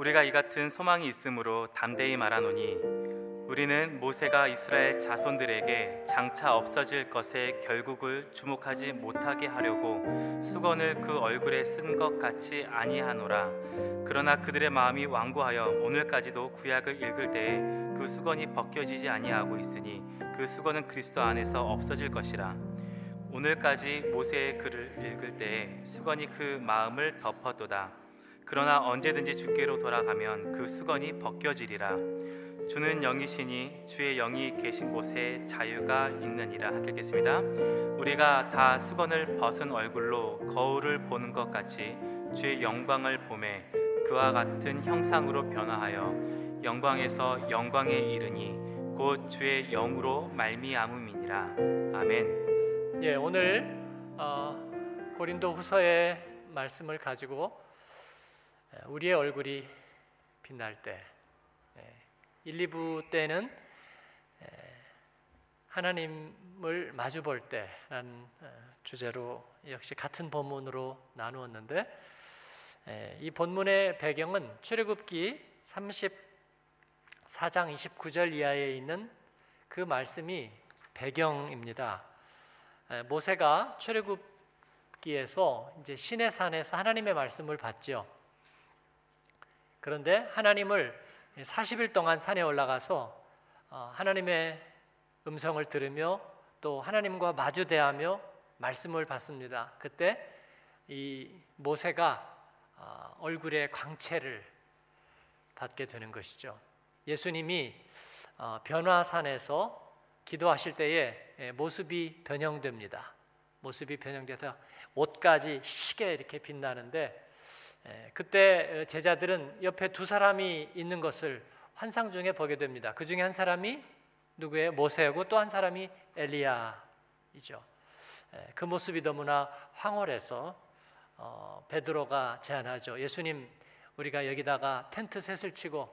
우리가 이 같은 소망이 있으므로 담대히 말하노니 우리는 모세가 이스라엘 자손들에게 장차 없어질 것에 결국을 주목하지 못하게 하려고 수건을 그 얼굴에 쓴 것 같이 아니하노라. 그러나 그들의 마음이 완고하여 오늘까지도 구약을 읽을 때에 그 수건이 벗겨지지 아니하고 있으니 그 수건은 그리스도 안에서 없어질 것이라. 오늘까지 모세의 글을 읽을 때에 수건이 그 마음을 덮었도다 그러나 언제든지 주께로 돌아가면 그 수건이 벗겨지리라. 주는 영이시니 주의 영이 계신 곳에 자유가 있느니라 함께 겠습니다. 우리가 다 수건을 벗은 얼굴로 거울을 보는 것 같이 주의 영광을 보매 그와 같은 형상으로 변화하여 영광에서 영광에 이르니 곧 주의 영으로 말미암음이니라. 아멘. 예, 오늘 어, 고린도 후서의 말씀을 가지고 우리의 얼굴이 빛날 때 1, 2부 때는 하나님을 마주 볼 때라는 어, 주제로 역시 같은 본문으로 나누었는데 이 본문의 배경은 출애굽기 34장 29절 이하에 있는 그 말씀이 배경입니다. 모세가 출애굽기에서 이제 신의 산에서 하나님의 말씀을 받죠. 그런데 하나님을 40일 동안 산에 올라가서 어, 하나님의 음성을 들으며 또 하나님과 마주 대하며 말씀을 받습니다. 그때 이 모세가 어, 얼굴의 광채를 받게 되는 것이죠. 예수님이 어, 변화산에서 기도하실 때에 예, 모습이 변형됩니다. 모습이 변형돼서 옷까지 시게 이렇게 빛나는데 예, 그때 제자들은 옆에 두 사람이 있는 것을 환상 중에 보게 됩니다. 그 중에 한 사람이 누구예요? 모세고 또 한 사람이 엘리야이죠. 예, 그 모습이 너무나 황홀해서 어, 베드로가 제안하죠. 예수님, 우리가 여기다가 텐트 셋을 치고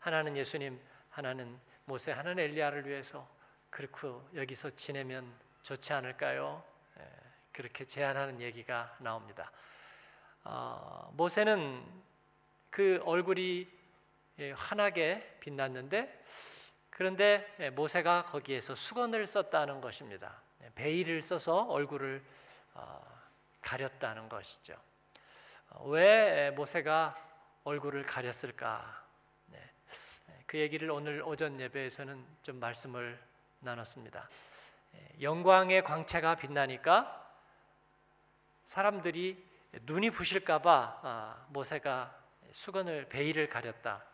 하나는 예수님, 하나는 모세, 하나는 엘리야를 위해서 그렇게 여기서 지내면 좋지 않을까요? 예, 그렇게 제안하는 얘기가 나옵니다. 어, 모세는 그 얼굴이 예, 환하게 빛났는데 그런데 예, 모세가 거기에서 수건을 썼다는 것입니다. 예, 베일을 써서 얼굴을 어, 가렸다는 것이죠. 어, 왜 모세가 얼굴을 가렸을까? 네, 그 얘기를 오늘 오전 예배에서는 좀 말씀을 나눴습니다. 영광의 광채가 빛나니까 사람들이 눈이 부실까봐 아, 모세가 수건을 베일을 가렸다.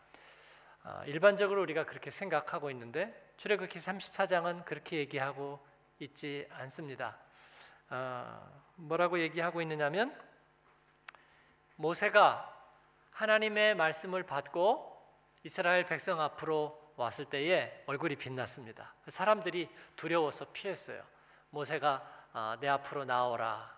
아, 일반적으로 우리가 그렇게 생각하고 있는데 출애굽기 34장은 그렇게 얘기하고 있지 않습니다. 아, 뭐라고 얘기하고 있느냐면 모세가 하나님의 말씀을 받고 이스라엘 백성 앞으로 왔을 때에 얼굴이 빛났습니다. 사람들이 두려워서 피했어요. 모세가 내 앞으로 나오라.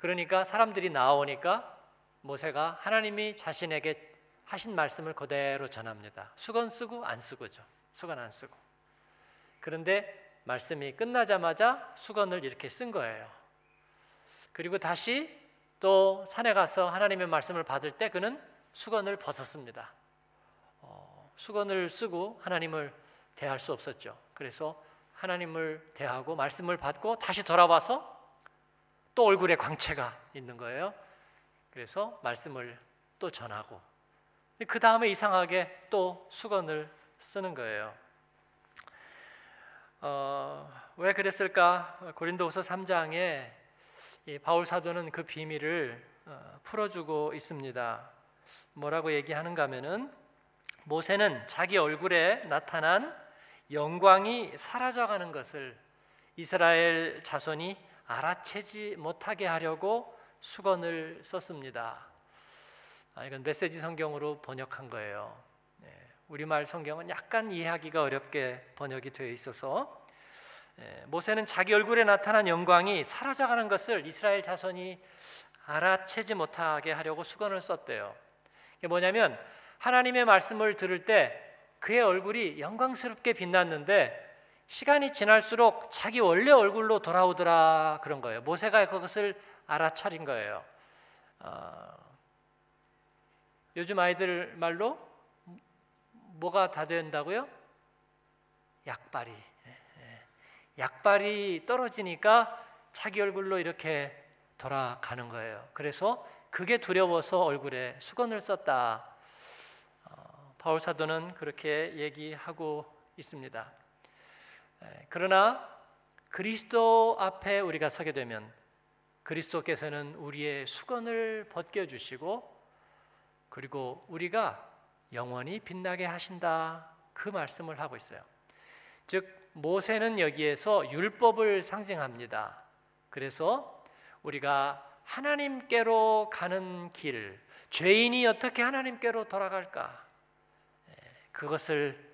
그러니까 사람들이 나오니까 모세가 하나님이 자신에게 하신 말씀을 그대로 전합니다. 수건 쓰고 안 쓰고죠. 수건 안 쓰고. 그런데 말씀이 끝나자마자 수건을 이렇게 쓴 거예요. 그리고 다시 또 산에 가서 하나님의 말씀을 받을 때 그는 수건을 벗었습니다. 어, 수건을 쓰고 하나님을 대할 수 없었죠. 그래서 하나님을 대하고 말씀을 받고 다시 돌아와서 또 얼굴에 광채가 있는 거예요. 그래서 말씀을 또 전하고 그 다음에 이상하게 또 수건을 쓰는 거예요. 어, 왜 그랬을까? 고린도후서 3장에 바울 사도는 그 비밀을 어, 풀어주고 있습니다. 뭐라고 얘기하는가 하면은 모세는 자기 얼굴에 나타난 영광이 사라져가는 것을 이스라엘 자손이 알아채지 못하게 하려고 수건을 썼습니다. 아, 이건 메시지 성경으로 번역한 거예요. 네, 우리말 성경은 약간 이해하기가 어렵게 번역이 되어 있어서 네, 모세는 자기 얼굴에 나타난 영광이 사라져가는 것을 이스라엘 자손이 알아채지 못하게 하려고 수건을 썼대요. 이게 뭐냐면 하나님의 말씀을 들을 때 그의 얼굴이 영광스럽게 빛났는데 시간이 지날수록 자기 원래 얼굴로 돌아오더라 그런 거예요. 모세가 그것을 알아차린 거예요. 어, 요즘 아이들 말로 뭐가 다 된다고요? 약발이. 예, 예. 약발이 떨어지니까 자기 얼굴로 이렇게 돌아가는 거예요. 그래서 그게 두려워서 얼굴에 수건을 썼다. 어, 바울 사도는 그렇게 얘기하고 있습니다. 에, 그러나 그리스도 앞에 우리가 서게 되면 그리스도께서는 우리의 수건을 벗겨 주시고 그리고 우리가 영원히 빛나게 하신다. 그 말씀을 하고 있어요. 즉 모세는 여기에서 율법을 상징합니다. 그래서 우리가 하나님께로 가는 길, 죄인이 어떻게 하나님께로 돌아갈까? 예, 그것을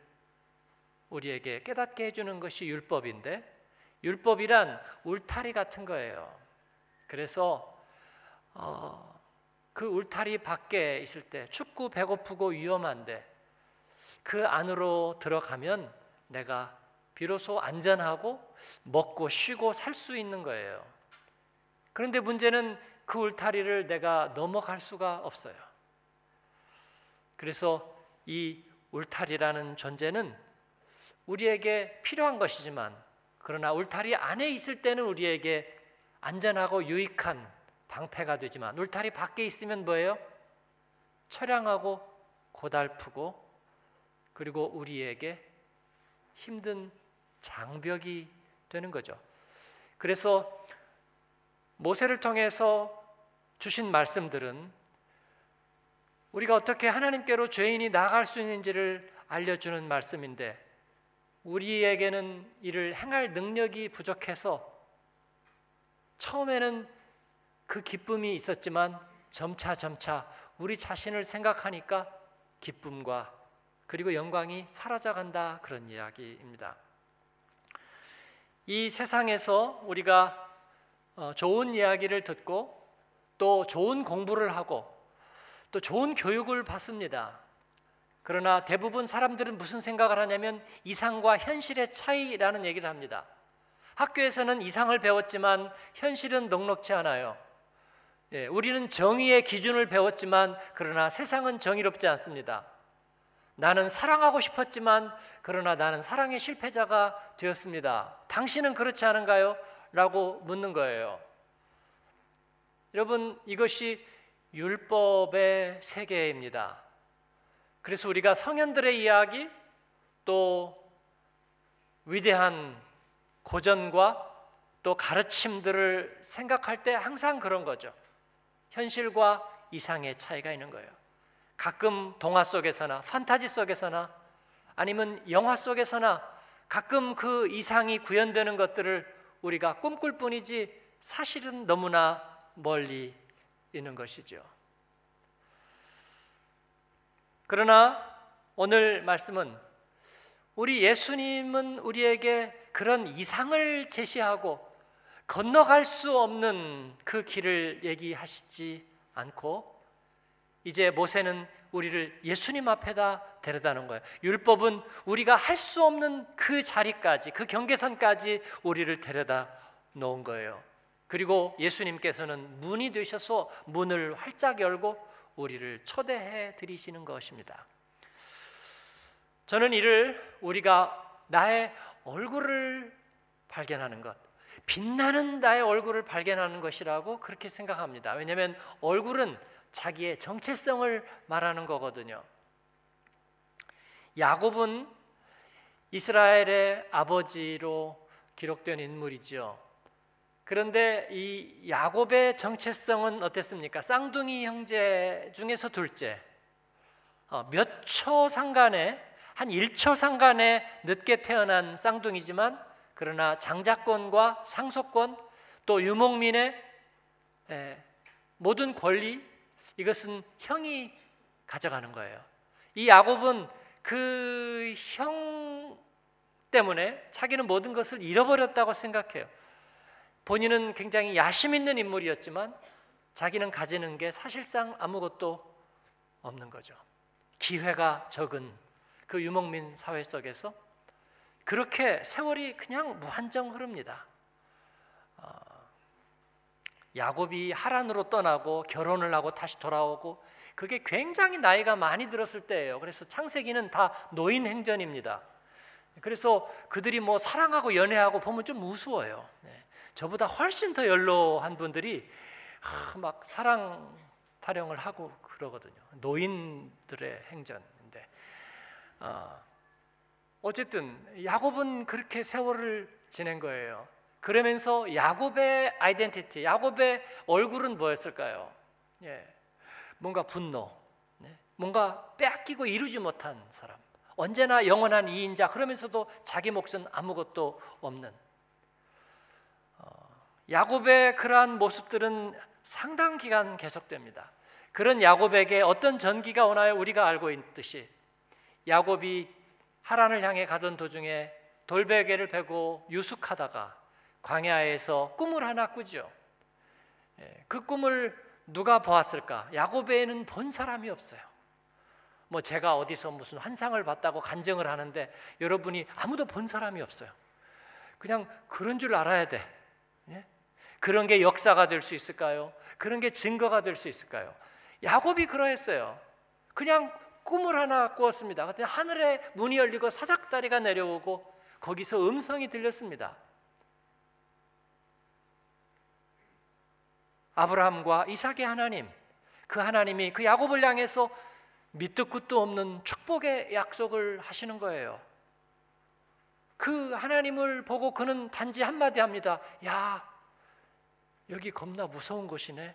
우리에게 깨닫게 해주는 것이 율법인데, 율법이란 울타리 같은 거예요. 그래서 어, 그 울타리 밖에 있을 때 춥고 배고프고 위험한데 그 안으로 들어가면 내가 비로소 안전하고 먹고 쉬고 살 수 있는 거예요. 그런데 문제는 그 울타리를 내가 넘어갈 수가 없어요. 그래서 이 울타리라는 존재는 우리에게 필요한 것이지만 그러나 울타리 안에 있을 때는 우리에게 안전하고 유익한 방패가 되지만 울타리 밖에 있으면 뭐예요? 처량하고 고달프고 그리고 우리에게 힘든 장벽이 되는 거죠. 그래서 모세를 통해서 주신 말씀들은 우리가 어떻게 하나님께로 죄인이 나아갈 수 있는지를 알려주는 말씀인데 우리에게는 이를 행할 능력이 부족해서 처음에는 그 기쁨이 있었지만 점차 점차 우리 자신을 생각하니까 기쁨과 그리고 영광이 사라져간다 그런 이야기입니다. 이 세상에서 우리가 어, 좋은 이야기를 듣고 또 좋은 공부를 하고 또 좋은 교육을 받습니다. 그러나 대부분 사람들은 무슨 생각을 하냐면 이상과 현실의 차이라는 얘기를 합니다. 학교에서는 이상을 배웠지만 현실은 넉넉지 않아요. 예, 우리는 정의의 기준을 배웠지만 그러나 세상은 정의롭지 않습니다. 나는 사랑하고 싶었지만 그러나 나는 사랑의 실패자가 되었습니다. 당신은 그렇지 않은가요? 라고 묻는 거예요. 여러분 이것이 율법의 세계입니다. 그래서 우리가 성현들의 이야기 또 위대한 고전과 또 가르침들을 생각할 때 항상 그런 거죠. 현실과 이상의 차이가 있는 거예요. 가끔 동화 속에서나 판타지 속에서나 아니면 영화 속에서나 가끔 그 이상이 구현되는 것들을 우리가 꿈꿀 뿐이지 사실은 너무나 멀리 있는 것이죠. 그러나 오늘 말씀은 우리 예수님은 우리에게 그런 이상을 제시하고 건너갈 수 없는 그 길을 얘기하시지 않고 이제 모세는 우리를 예수님 앞에다 데려다는 거예요. 율법은 우리가 할 수 없는 그 자리까지, 그 경계선까지 우리를 데려다 놓은 거예요. 그리고 예수님께서는 문이 되셔서 문을 활짝 열고 우리를 초대해 드리시는 것입니다. 저는 이를 우리가 나의 얼굴을 발견하는 것, 빛나는 나의 얼굴을 발견하는 것이라고 그렇게 생각합니다. 왜냐하면 얼굴은 자기의 정체성을 말하는 거거든요. 야곱은 이스라엘의 아버지로 기록된 인물이죠. 그런데 이 야곱의 정체성은 어땠습니까? 쌍둥이 형제 중에서 둘째. 어, 몇초 상간에 한 1초 상간에 늦게 태어난 쌍둥이지만 그러나 장자권과 상속권 또 유목민의 모든 권리 이것은 형이 가져가는 거예요. 이 야곱은 그 형 때문에 자기는 모든 것을 잃어버렸다고 생각해요. 본인은 굉장히 야심 있는 인물이었지만 자기는 가지는 게 사실상 아무것도 없는 거죠. 기회가 적은 그 유목민 사회 속에서 그렇게 세월이 그냥 무한정 흐릅니다. 어, 야곱이 하란으로 떠나고 결혼을 하고 다시 돌아오고 그게 굉장히 나이가 많이 들었을 때예요. 그래서 창세기는 다 노인 행전입니다. 그래서 그들이 뭐 사랑하고 연애하고 보면 좀 우스워요. 네. 저보다 훨씬 더 연로한 분들이 하, 막 사랑 타령을 하고 그러거든요. 노인들의 행전인데 어, 어쨌든 야곱은 그렇게 세월을 지낸 거예요. 그러면서 야곱의 아이덴티티, 야곱의 얼굴은 뭐였을까요? 예, 뭔가 분노, 네. 뭔가 빼앗기고 이루지 못한 사람, 언제나 영원한 이인자. 그러면서도 자기 몫은 아무것도 없는. 어, 야곱의 그러한 모습들은 상당 기간 계속됩니다. 그런 야곱에게 어떤 전기가 오나요? 우리가 알고 있듯이 야곱이 하란을 향해 가던 도중에 돌베개를 베고 유숙하다가 광야에서 꿈을 하나 꾸죠. 예, 그 꿈을 누가 보았을까? 야곱에는 본 사람이 없어요. 뭐 제가 어디서 무슨 환상을 봤다고 간증을 하는데 여러분이 아무도 본 사람이 없어요. 그냥 그런 줄 알아야 돼. 예? 그런 게 역사가 될 수 있을까요? 그런 게 증거가 될 수 있을까요? 야곱이 그러했어요. 그냥 꿈을 하나 꾸었습니다. 그때 하늘에 문이 열리고 사닥다리가 내려오고 거기서 음성이 들렸습니다. 아브라함과 이삭의 하나님, 그 하나님이 그 야곱을 향해서 밑도 끝도 없는 축복의 약속을 하시는 거예요. 그 하나님을 보고 그는 단지 한마디 합니다. 야, 여기 겁나 무서운 곳이네.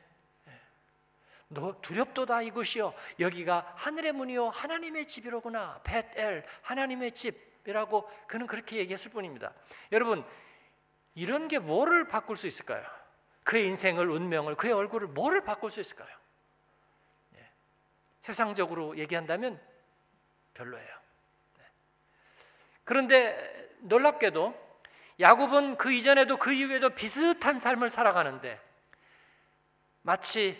너 두렵도다 이곳이요. 여기가 하늘의 문이요 하나님의 집이로구나. 벳엘 하나님의 집이라고 그는 그렇게 얘기했을 뿐입니다. 여러분 이런 게 뭐를 바꿀 수 있을까요? 그의 인생을 운명을 그의 얼굴을 뭐를 바꿀 수 있을까요? 예. 세상적으로 얘기한다면 별로예요. 네. 그런데 놀랍게도 야곱은 그 이전에도 그 이후에도 비슷한 삶을 살아가는데 마치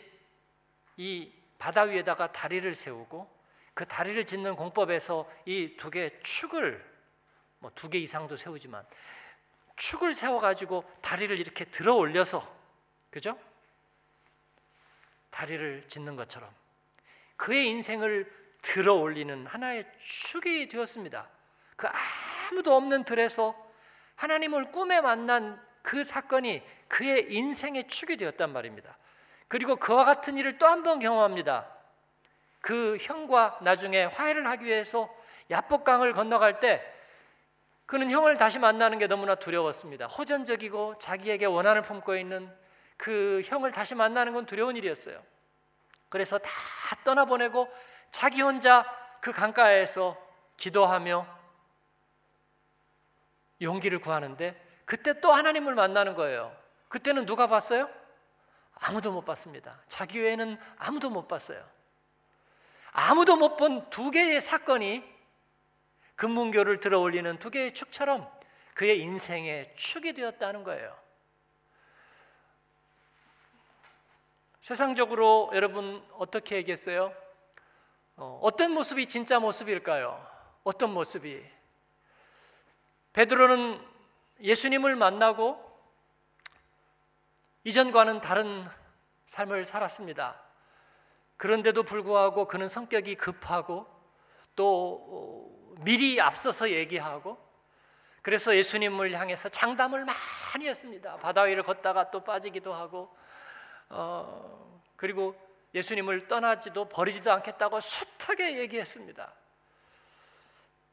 이 바다 위에다가 다리를 세우고 그 다리를 짓는 공법에서 이 두 개의 축을 뭐 두 개 이상도 세우지만 축을 세워 가지고 다리를 이렇게 들어 올려서 그죠? 다리를 짓는 것처럼 그의 인생을 들어 올리는 하나의 축이 되었습니다. 그 아무도 없는 들에서 하나님을 꿈에 만난 그 사건이 그의 인생의 축이 되었단 말입니다. 그리고 그와 같은 일을 또 한 번 경험합니다. 그 형과 나중에 화해를 하기 위해서 야복강을 건너갈 때 그는 형을 다시 만나는 게 너무나 두려웠습니다. 호전적이고 자기에게 원한을 품고 있는 그 형을 다시 만나는 건 두려운 일이었어요. 그래서 다 떠나보내고 자기 혼자 그 강가에서 기도하며 용기를 구하는데 그때 또 하나님을 만나는 거예요. 그때는 누가 봤어요? 아무도 못 봤습니다. 자기 외에는 아무도 못 봤어요. 아무도 못 본 두 개의 사건이 금문교를 들어 올리는 두 개의 축처럼 그의 인생의 축이 되었다는 거예요. 세상적으로 여러분 어떻게 얘기했어요? 어, 어떤 모습이 진짜 모습일까요? 어떤 모습이? 베드로는 예수님을 만나고 이전과는 다른 삶을 살았습니다. 그런데도 불구하고 그는 성격이 급하고 또 어, 미리 앞서서 얘기하고 그래서 예수님을 향해서 장담을 많이 했습니다. 바다 위를 걷다가 또 빠지기도 하고 어, 그리고 예수님을 떠나지도 버리지도 않겠다고 숱하게 얘기했습니다.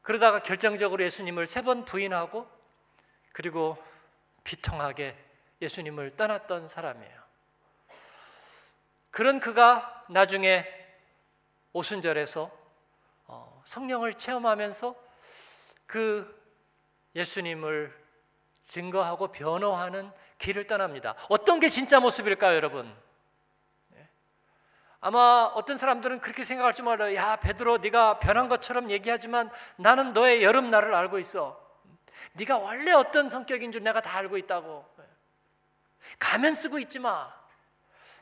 그러다가 결정적으로 예수님을 세 번 부인하고 그리고 비통하게 예수님을 떠났던 사람이에요. 그런 그가 나중에 오순절에서 어, 성령을 체험하면서 그 예수님을 증거하고 변호하는 길을 떠납니다. 어떤 게 진짜 모습일까요, 여러분? 네. 아마 어떤 사람들은 그렇게 생각할 줄 몰라요. 야, 베드로 네가 변한 것처럼 얘기하지만 나는 너의 여름 날을 알고 있어. 네가 원래 어떤 성격인 줄 내가 다 알고 있다고. 가면 쓰고 있지 마.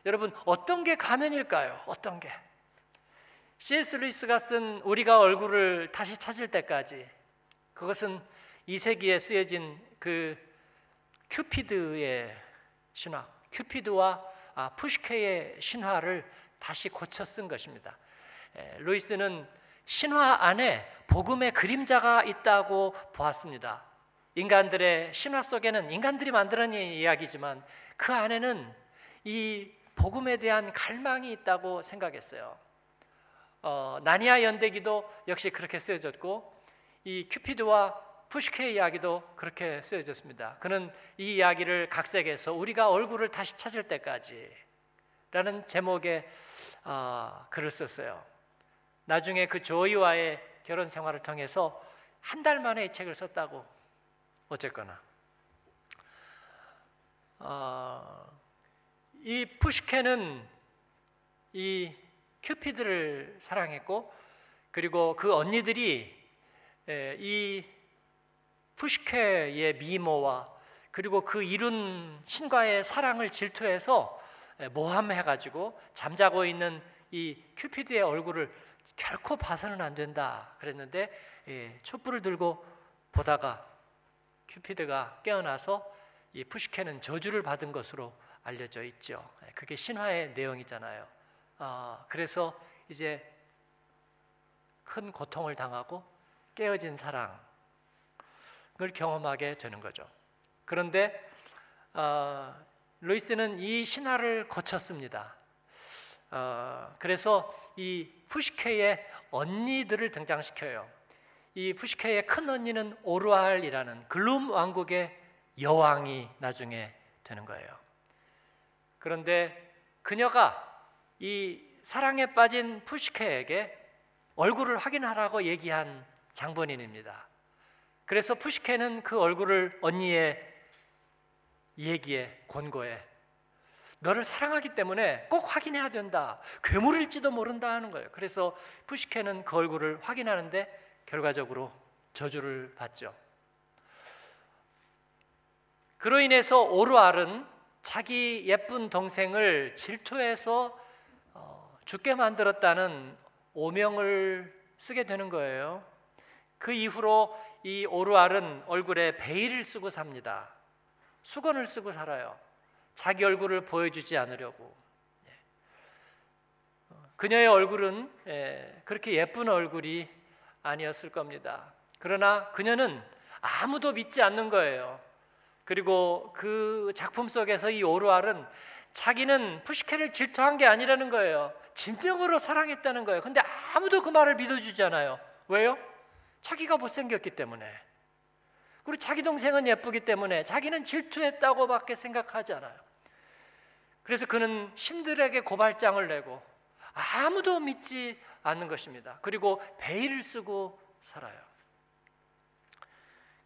여러분 어떤 게 가면일까요? 어떤 게? C.S. 루이스가 쓴 우리가 얼굴을 다시 찾을 때까지 그것은 2세기에 쓰여진 그 큐피드의 신화 큐피드와 아, 푸시케의 신화를 다시 고쳐 쓴 것입니다. 에, 루이스는 신화 안에 복음의 그림자가 있다고 보았습니다. 인간들의 신화 속에는 인간들이 만들어낸 이야기지만 그 안에는 이 복음에 대한 갈망이 있다고 생각했어요. 어, 나니아 연대기도 역시 그렇게 쓰여졌고 이 큐피드와 푸시케 이야기도 그렇게 쓰여졌습니다. 그는 이 이야기를 각색해서 우리가 얼굴을 다시 찾을 때까지 라는 제목의 어, 글을 썼어요. 나중에 그 조이와의 결혼 생활을 통해서 한 달 만에 이 책을 썼다고 어쨌거나 어, 이 푸시케는 이 큐피드를 사랑했고 그리고 그 언니들이 에, 이 푸시케의 미모와 그리고 그 이룬 신과의 사랑을 질투해서 에, 모함해가지고 잠자고 있는 이 큐피드의 얼굴을 결코 봐서는 안 된다 그랬는데 예, 촛불을 들고 보다가 큐피드가 깨어나서 이 푸시케는 저주를 받은 것으로 알려져 있죠. 예, 그게 신화의 내용이잖아요. 아, 그래서 이제 큰 고통을 당하고 깨어진 사랑을 경험하게 되는 거죠. 그런데 어, 루이스는 이 신화를 거쳤습니다. 어, 그래서 이 푸시케의 언니들을 등장시켜요. 이 푸시케의 큰 언니는 오르알이라는 글룸 왕국의 여왕이 나중에 되는 거예요. 그런데 그녀가 이 사랑에 빠진 푸시케에게 얼굴을 확인하라고 얘기한 장본인입니다. 그래서 푸시케는 그 얼굴을 언니의 얘기에 권고해 너를 사랑하기 때문에 꼭 확인해야 된다. 괴물일지도 모른다 하는 거예요. 그래서 푸시케는 그 얼굴을 확인하는데 결과적으로 저주를 받죠. 그로 인해서 오르알은 자기 예쁜 동생을 질투해서 어, 죽게 만들었다는 오명을 쓰게 되는 거예요. 그 이후로 이 오르알은 얼굴에 베일을 쓰고 삽니다. 수건을 쓰고 살아요. 자기 얼굴을 보여주지 않으려고. 예. 어, 그녀의 얼굴은 예, 그렇게 예쁜 얼굴이 아니었을 겁니다. 그러나 그녀는 아무도 믿지 않는 거예요. 그리고 그 작품 속에서 이 오르알은 자기는 푸시케를 질투한 게 아니라는 거예요. 진정으로 사랑했다는 거예요. 근데 아무도 그 말을 믿어주잖아요. 왜요? 자기가 못생겼기 때문에. 그리고 자기 동생은 예쁘기 때문에 자기는 질투했다고밖에 생각하지 않아요. 그래서 그는 신들에게 고발장을 내고 아무도 믿지 않는 것입니다. 그리고 베일을 쓰고 살아요.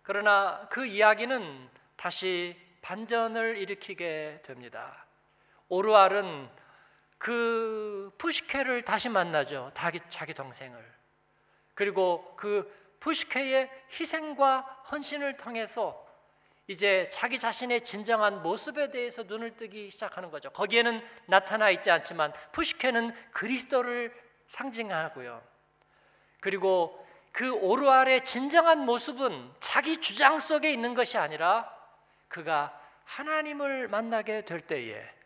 그러나 그 이야기는 다시 반전을 일으키게 됩니다. 오르알은 그 푸시케를 다시 만나죠. 자기, 동생을. 그리고 그 푸시케의 희생과 헌신을 통해서 이제 자기 자신의 진정한 모습에 대해서 눈을 뜨기 시작하는 거죠. 거기에는 나타나 있지 않지만 푸시케는 그리스도를 상징하고요. 그리고 그 오르알의 진정한 모습은 자기 주장 속에 있는 것이 아니라 그가 하나님을 만나게 될 때에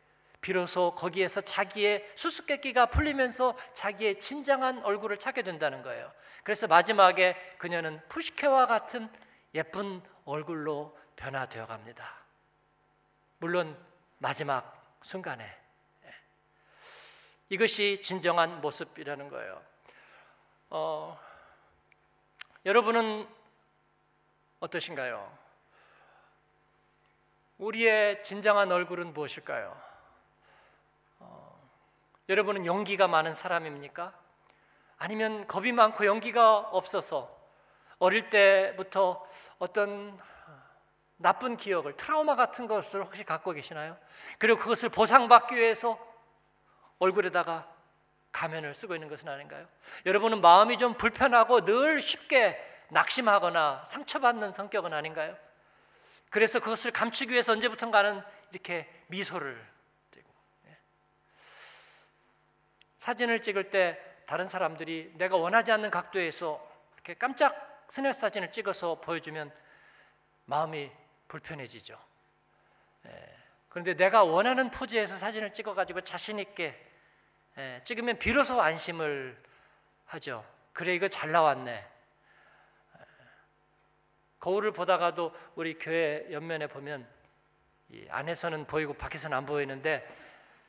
비로소 거기에서 자기의 수수께끼가 풀리면서 자기의 진정한 얼굴을 찾게 된다는 거예요. 그래서 마지막에 그녀는 푸시케와 같은 예쁜 얼굴로 변화되어 갑니다. 물론 마지막 순간에 예. 이것이 진정한 모습이라는 거예요. 어, 여러분은 어떠신가요? 우리의 진정한 얼굴은 무엇일까요? 어, 여러분은 용기가 많은 사람입니까? 아니면 겁이 많고 용기가 없어서 어릴 때부터 어떤 나쁜 기억을 트라우마 같은 것을 혹시 갖고 계시나요? 그리고 그것을 보상받기 위해서 얼굴에다가 가면을 쓰고 있는 것은 아닌가요? 여러분은 마음이 좀 불편하고 늘 쉽게 낙심하거나 상처받는 성격은 아닌가요? 그래서 그것을 감추기 위해서 언제부턴가는 이렇게 미소를 띠고 예. 사진을 찍을 때 다른 사람들이 내가 원하지 않는 각도에서 이렇게 깜짝 스냅 사진을 찍어서 보여주면 마음이 불편해지죠. 예. 그런데 내가 원하는 포즈에서 사진을 찍어가지고 자신 있게 예, 찍으면 비로소 안심을 하죠. 그래 이거 잘 나왔네. 예. 거울을 보다가도 우리 교회 옆면에 보면 이 안에서는 보이고 밖에서는 안 보이는데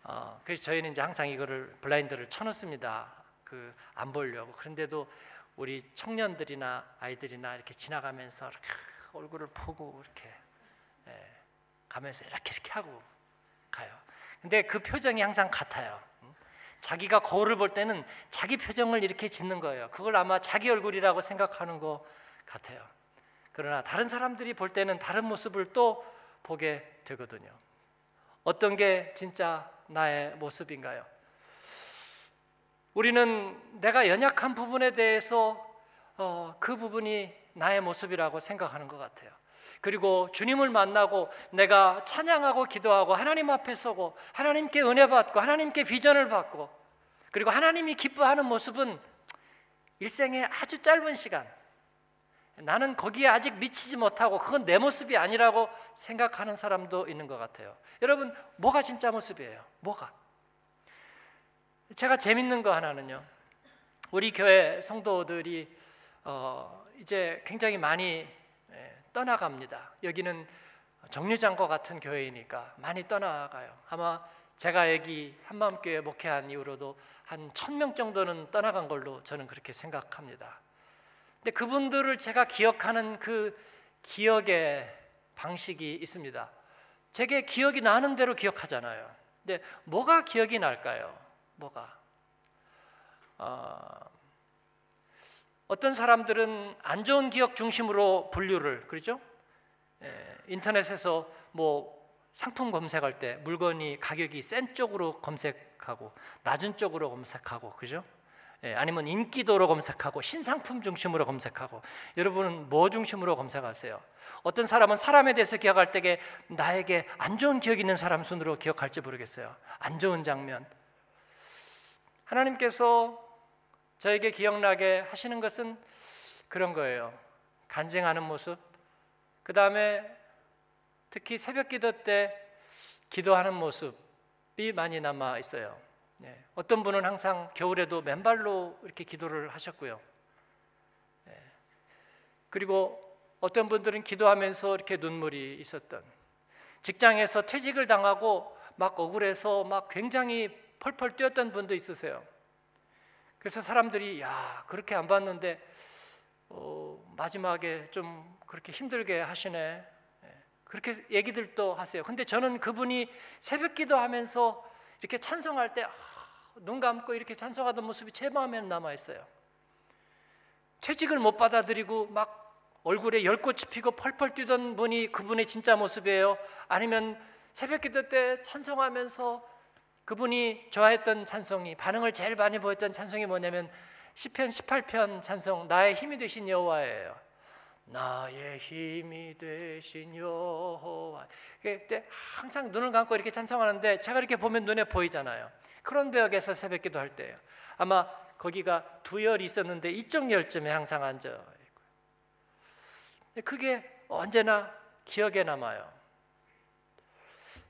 어, 그래서 저희는 이제 항상 이거를 블라인드를 쳐놓습니다. 그 안 보려고. 그런데도 우리 청년들이나 아이들이나 이렇게 지나가면서 이렇게 얼굴을 보고 이렇게 예, 가면서 이렇게 이렇게 하고 가요. 근데 그 표정이 항상 같아요. 응? 자기가 거울을 볼 때는 자기 표정을 이렇게 짓는 거예요. 그걸 아마 자기 얼굴이라고 생각하는 것 같아요. 그러나 다른 사람들이 볼 때는 다른 모습을 또 보게 되거든요. 어떤 게 진짜 나의 모습인가요? 우리는 내가 연약한 부분에 대해서 어, 그 부분이 나의 모습이라고 생각하는 것 같아요. 그리고 주님을 만나고 내가 찬양하고 기도하고 하나님 앞에 서고 하나님께 은혜 받고 하나님께 비전을 받고 그리고 하나님이 기뻐하는 모습은 일생의 아주 짧은 시간 나는 거기에 아직 미치지 못하고 그건 내 모습이 아니라고 생각하는 사람도 있는 것 같아요. 여러분 뭐가 진짜 모습이에요? 뭐가? 제가 재밌는 거 하나는요. 우리 교회 성도들이 어, 이제 굉장히 많이 예, 떠나갑니다. 여기는 정류장과 같은 교회이니까 많이 떠나가요. 아마 제가 여기 한마음교회 목회한 이후로도 한 천 명 정도는 떠나간 걸로 저는 그렇게 생각합니다. 근데 그분들을 제가 기억하는 그 기억의 방식이 있습니다. 제게 기억이 나는 대로 기억하잖아요. 근데 뭐가 기억이 날까요? 뭐가? 어, 어떤 사람들은 안 좋은 기억 중심으로 분류를 그렇죠? 예, 인터넷에서 뭐 상품 검색할 때 물건이 가격이 센 쪽으로 검색하고 낮은 쪽으로 검색하고 그죠? 예, 아니면 인기도로 검색하고 신상품 중심으로 검색하고 여러분은 뭐 중심으로 검색하세요? 어떤 사람은 사람에 대해서 기억할 때에 나에게 안 좋은 기억 있는 사람 순으로 기억할지 모르겠어요. 안 좋은 장면. 하나님께서 저에게 기억나게 하시는 것은 그런 거예요. 간증하는 모습. 그 다음에 특히 새벽 기도 때 기도하는 모습이 많이 남아 있어요. 네. 어떤 분은 항상 겨울에도 맨발로 이렇게 기도를 하셨고요. 네. 그리고 어떤 분들은 기도하면서 이렇게 눈물이 있었던 직장에서 퇴직을 당하고 막 억울해서 막 굉장히 펄펄 뛰었던 분도 있으세요. 그래서 사람들이 야 그렇게 안 봤는데 어, 마지막에 좀 그렇게 힘들게 하시네. 예, 그렇게 얘기들도 하세요. 근데 저는 그분이 새벽 기도하면서 이렇게 찬송할 때 눈 감고 이렇게 찬송하던 모습이 제 마음에 남아 있어요. 퇴직을 못 받아들이고 막 얼굴에 열꽃이 피고 펄펄 뛰던 분이 그분의 진짜 모습이에요. 아니면 새벽 기도 때 찬송하면서 그분이 좋아했던 찬송이 반응을 제일 많이 보였던 찬송이 뭐냐면 시편 18편 찬송 나의 힘이 되신 여호와예요. 나의 힘이 되신 여호와. 그때 항상 눈을 감고 이렇게 찬송하는데 제가 이렇게 보면 눈에 보이잖아요. 크론베역에서 새벽 기도 할 때요. 아마 거기가 두 열이 있었는데 이쪽 열쯤에 항상 앉아 있고요. 그게 언제나 기억에 남아요.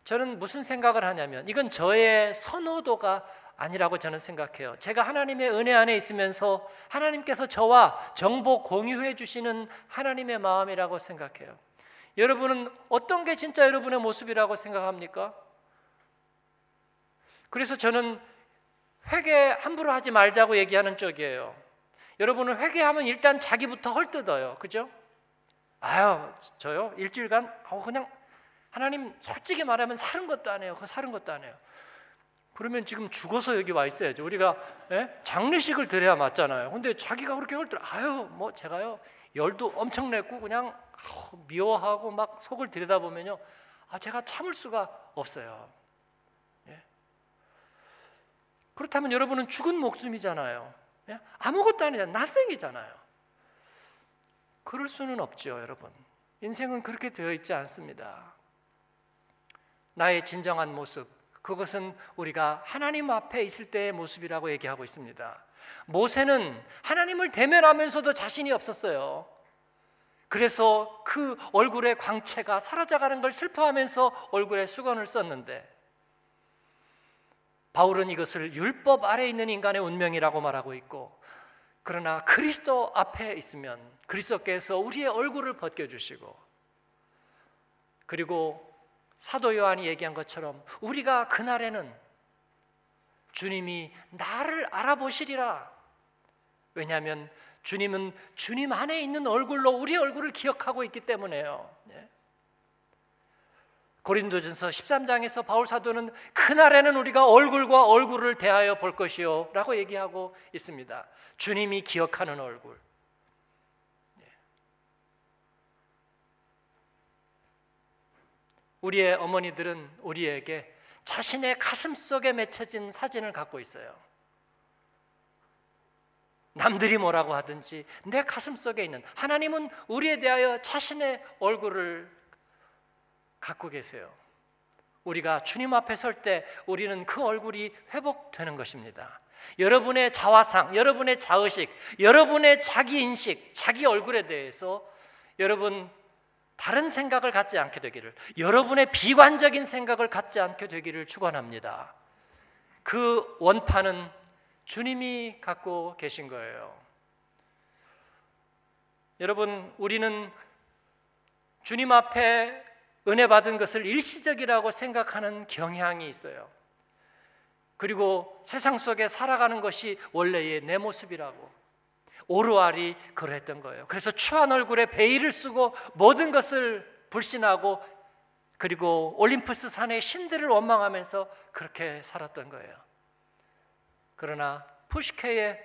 저는 무슨 생각을 하냐면 이건 저의 선호도가 아니라고 저는 생각해요. 제가 하나님의 은혜 안에 있으면서 하나님께서 저와 정보 공유해 주시는 하나님의 마음이라고 생각해요. 여러분은 어떤 게 진짜 여러분의 모습이라고 생각합니까? 그래서 저는 회개 함부로 하지 말자고 얘기하는 쪽이에요. 여러분은 회개하면 일단 자기부터 헐뜯어요. 그죠? 아유, 저요? 일주일간 어, 그냥 하나님 솔직히 말하면 사는 것도 안 해요. 그 사는 것도 안 해요. 그러면 지금 죽어서 여기 와 있어야죠. 우리가 예? 장례식을 드려야 맞잖아요. 근데 자기가 그렇게 헐뜯 아유, 뭐 제가요. 열도 엄청 냈고 그냥 어, 미워하고 막 속을 들여다보면요. 아, 제가 참을 수가 없어요. 그렇다면 여러분은 죽은 목숨이잖아요. 예? 아무것도 아니잖아요. nothing이잖아요. 그럴 수는 없죠, 여러분. 인생은 그렇게 되어 있지 않습니다. 나의 진정한 모습, 그것은 우리가 하나님 앞에 있을 때의 모습이라고 얘기하고 있습니다. 모세는 하나님을 대면하면서도 자신이 없었어요. 그래서 그 얼굴의 광채가 사라져가는 걸 슬퍼하면서 얼굴에 수건을 썼는데 바울은 이것을 율법 아래 있는 인간의 운명이라고 말하고 있고 그러나 그리스도 앞에 있으면 그리스도께서 우리의 얼굴을 벗겨 주시고 그리고 사도 요한이 얘기한 것처럼 우리가 그날에는 주님이 나를 알아보시리라. 왜냐하면 주님은 주님 안에 있는 얼굴로 우리 얼굴을 기억하고 있기 때문에요. 예. 고린도전서 13장에서 바울 사도는 그날에는 우리가 얼굴과 얼굴을 대하여 볼 것이요라고 얘기하고 있습니다. 주님이 기억하는 얼굴. 예. 우리의 어머니들은 우리에게 자신의 가슴 속에 맺혀진 사진을 갖고 있어요. 남들이 뭐라고 하든지 내 가슴 속에 있는 하나님은 우리에 대하여 자신의 얼굴을 갖고 계세요. 우리가 주님 앞에 설 때 우리는 그 얼굴이 회복되는 것입니다. 여러분의 자화상, 여러분의 자의식, 여러분의 자기 인식, 자기 얼굴에 대해서 여러분 다른 생각을 갖지 않게 되기를, 여러분의 비관적인 생각을 갖지 않게 되기를 축원합니다. 그 원판은 주님이 갖고 계신 거예요. 여러분, 우리는 주님 앞에 은혜 받은 것을 일시적이라고 생각하는 경향이 있어요. 그리고 세상 속에 살아가는 것이 원래의 내 모습이라고. 오르알이 그랬던 거예요. 그래서 추한 얼굴에 베일을 쓰고 모든 것을 불신하고 그리고 올림푸스 산의 신들을 원망하면서 그렇게 살았던 거예요. 그러나 푸시케의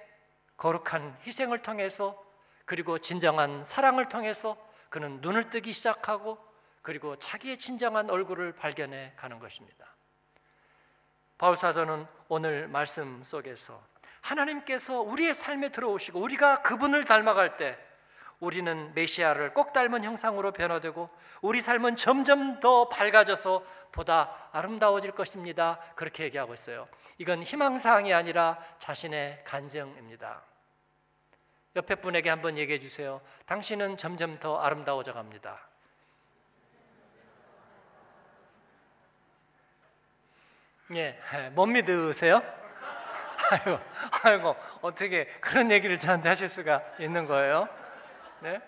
거룩한 희생을 통해서 그리고 진정한 사랑을 통해서 그는 눈을 뜨기 시작하고 그리고 자기의 진정한 얼굴을 발견해 가는 것입니다. 바울 사도는 오늘 말씀 속에서 하나님께서 우리의 삶에 들어오시고 우리가 그분을 닮아갈 때 우리는 메시아를 꼭 닮은 형상으로 변화되고 우리 삶은 점점 더 밝아져서 보다 아름다워질 것입니다. 그렇게 얘기하고 있어요. 이건 희망사항이 아니라 자신의 간증입니다. 옆에 분에게 한번 얘기해 주세요. 당신은 점점 더 아름다워져 갑니다. 예, 못 믿으세요? 아이고, 아이고, 어떻게 그런 얘기를 저한테 하실 수가 있는 거예요? 네?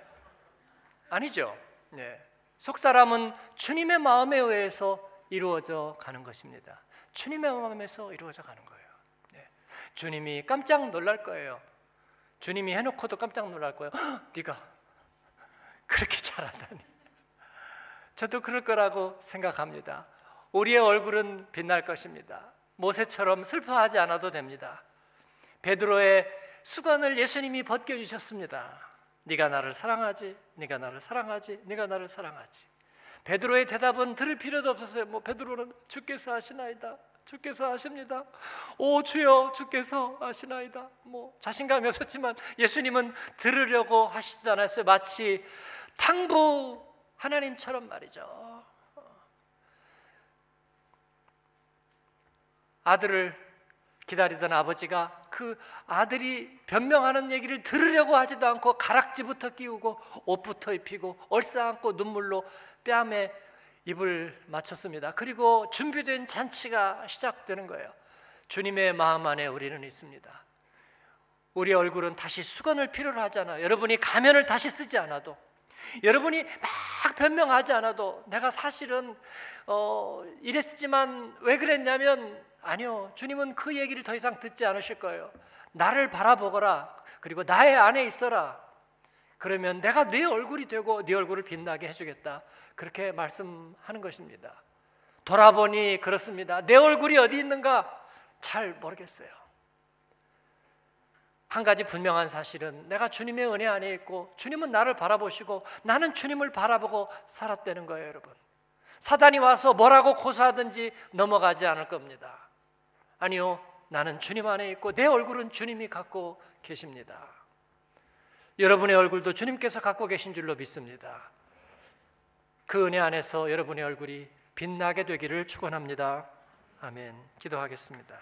아니죠. 네. 속 사람은 주님의 마음에 의해서 이루어져 가는 것입니다. 주님의 마음에서 이루어져 가는 거예요. 네. 주님이 깜짝 놀랄 거예요. 주님이 해놓고도 깜짝 놀랄 거예요. 네가 그렇게 잘한다니. 저도 그럴 거라고 생각합니다. 우리의 얼굴은 빛날 것입니다. 모세처럼 슬퍼하지 않아도 됩니다. 베드로의 수건을 예수님이 벗겨 주셨습니다. 네가 나를 사랑하지, 네가 나를 사랑하지, 네가 나를 사랑하지. 베드로의 대답은 들을 필요도 없었어요. 뭐 베드로는 주께서 하시나이다. 주께서 하십니다. 오 주여 주께서 하시나이다. 뭐 자신감이 없었지만 예수님은 들으려고 하시지도 않았어요. 마치 탕부 하나님처럼 말이죠. 아들을 기다리던 아버지가 그 아들이 변명하는 얘기를 들으려고 하지도 않고 가락지부터 끼우고 옷부터 입히고 얼싸안고 눈물로 뺨에 입을 맞췄습니다. 그리고 준비된 잔치가 시작되는 거예요. 주님의 마음 안에 우리는 있습니다. 우리 얼굴은 다시 수건을 필요로 하잖아요. 여러분이 가면을 다시 쓰지 않아도 여러분이 막 변명하지 않아도 내가 사실은 어, 이랬지만 왜 그랬냐면 아니요. 주님은 그 얘기를 더 이상 듣지 않으실 거예요. 나를 바라보거라. 그리고 나의 안에 있어라. 그러면 내가 네 얼굴이 되고 네 얼굴을 빛나게 해주겠다. 그렇게 말씀하는 것입니다. 돌아보니 그렇습니다. 내 얼굴이 어디 있는가 잘 모르겠어요. 한 가지 분명한 사실은 내가 주님의 은혜 안에 있고 주님은 나를 바라보시고 나는 주님을 바라보고 살았다는 거예요, 여러분. 사단이 와서 뭐라고 고소하든지 넘어가지 않을 겁니다. 아니요, 나는 주님 안에 있고 내 얼굴은 주님이 갖고 계십니다. 여러분의 얼굴도 주님께서 갖고 계신 줄로 믿습니다. 그 은혜 안에서 여러분의 얼굴이 빛나게 되기를 축원합니다. 아멘. 기도하겠습니다.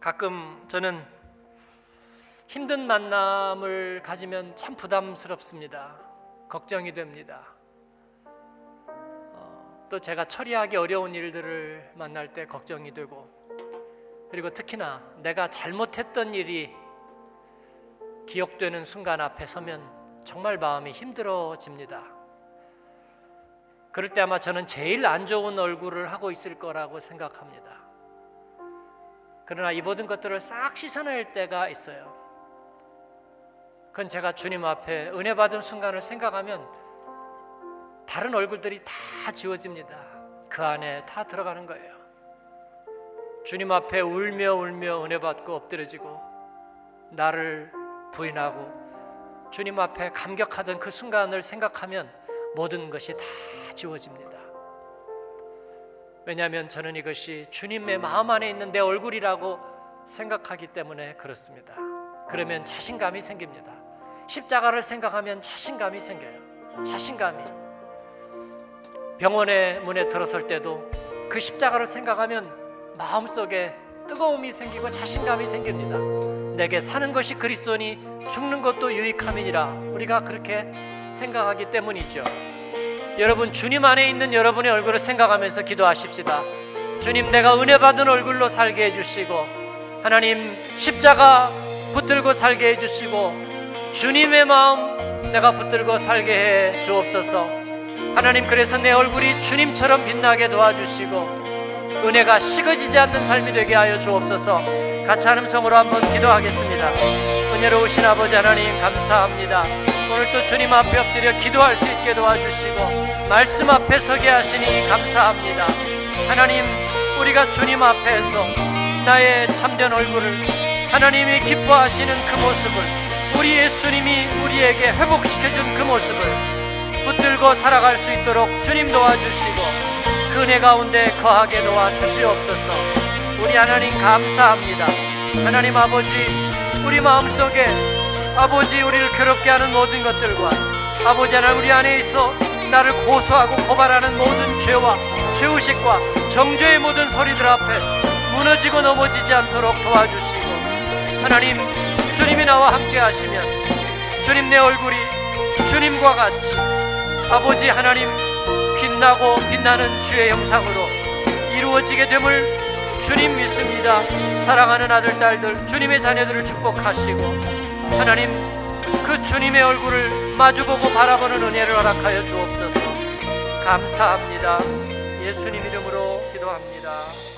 가끔 저는 힘든 만남을 가지면 참 부담스럽습니다. 걱정이 됩니다. 어, 또 제가 처리하기 어려운 일들을 만날 때 걱정이 되고 그리고 특히나 내가 잘못했던 일이 기억되는 순간 앞에 서면 정말 마음이 힘들어집니다. 그럴 때 아마 저는 제일 안 좋은 얼굴을 하고 있을 거라고 생각합니다. 그러나 이 모든 것들을 싹 씻어낼 때가 있어요. 그건 제가 주님 앞에 은혜 받은 순간을 생각하면 다른 얼굴들이 다 지워집니다. 그 안에 다 들어가는 거예요. 주님 앞에 울며 울며 은혜 받고 엎드려지고 나를 부인하고 주님 앞에 감격하던 그 순간을 생각하면 모든 것이 다 지워집니다. 왜냐하면 저는 이것이 주님의 마음 안에 있는 내 얼굴이라고 생각하기 때문에 그렇습니다. 그러면 자신감이 생깁니다. 십자가를 생각하면 자신감이 생겨요. 자신감이. 병원의 문에 들어설 때도 그 십자가를 생각하면 마음속에 뜨거움이 생기고 자신감이 생깁니다. 내게 사는 것이 그리스도니 죽는 것도 유익함이니라. 우리가 그렇게 생각하기 때문이죠. 여러분 주님 안에 있는 여러분의 얼굴을 생각하면서 기도하십시다. 주님 내가 은혜 받은 얼굴로 살게 해 주시고 하나님 십자가 붙들고 살게 해 주시고 주님의 마음 내가 붙들고 살게 해 주옵소서. 하나님 그래서 내 얼굴이 주님처럼 빛나게 도와주시고 은혜가 식어지지 않는 삶이 되게 하여 주옵소서. 같이 하는 성으로 한번 기도하겠습니다. 은혜로우신 아버지 하나님 감사합니다. 오늘 또 주님 앞에 엎드려 기도할 수 있게 도와주시고 말씀 앞에 서게 하시니 감사합니다. 하나님 우리가 주님 앞에서 나의 참된 얼굴을 하나님이 기뻐하시는 그 모습을 우리 예수님이 우리에게 회복시켜준 그 모습을 붙들고 살아갈 수 있도록 주님 도와주시고 그 은혜 가운데 거하게 도와주시옵소서. 우리 하나님 감사합니다. 하나님 아버지 우리 마음속에 아버지 우리를 괴롭게 하는 모든 것들과 아버지 하나님 우리 안에 있어 나를 고소하고 고발하는 모든 죄와 죄의식과 정죄의 모든 소리들 앞에 무너지고 넘어지지 않도록 도와주시고 하나님 주님이 나와 함께 하시면 주님 내 얼굴이 주님과 같이 아버지 하나님 빛나고 빛나는 주의 형상으로 이루어지게 됨을 주님 믿습니다. 사랑하는 아들 딸들 주님의 자녀들을 축복하시고 하나님 그 주님의 얼굴을 마주보고 바라보는 은혜를 허락하여 주옵소서. 감사합니다. 예수님 이름으로 기도합니다.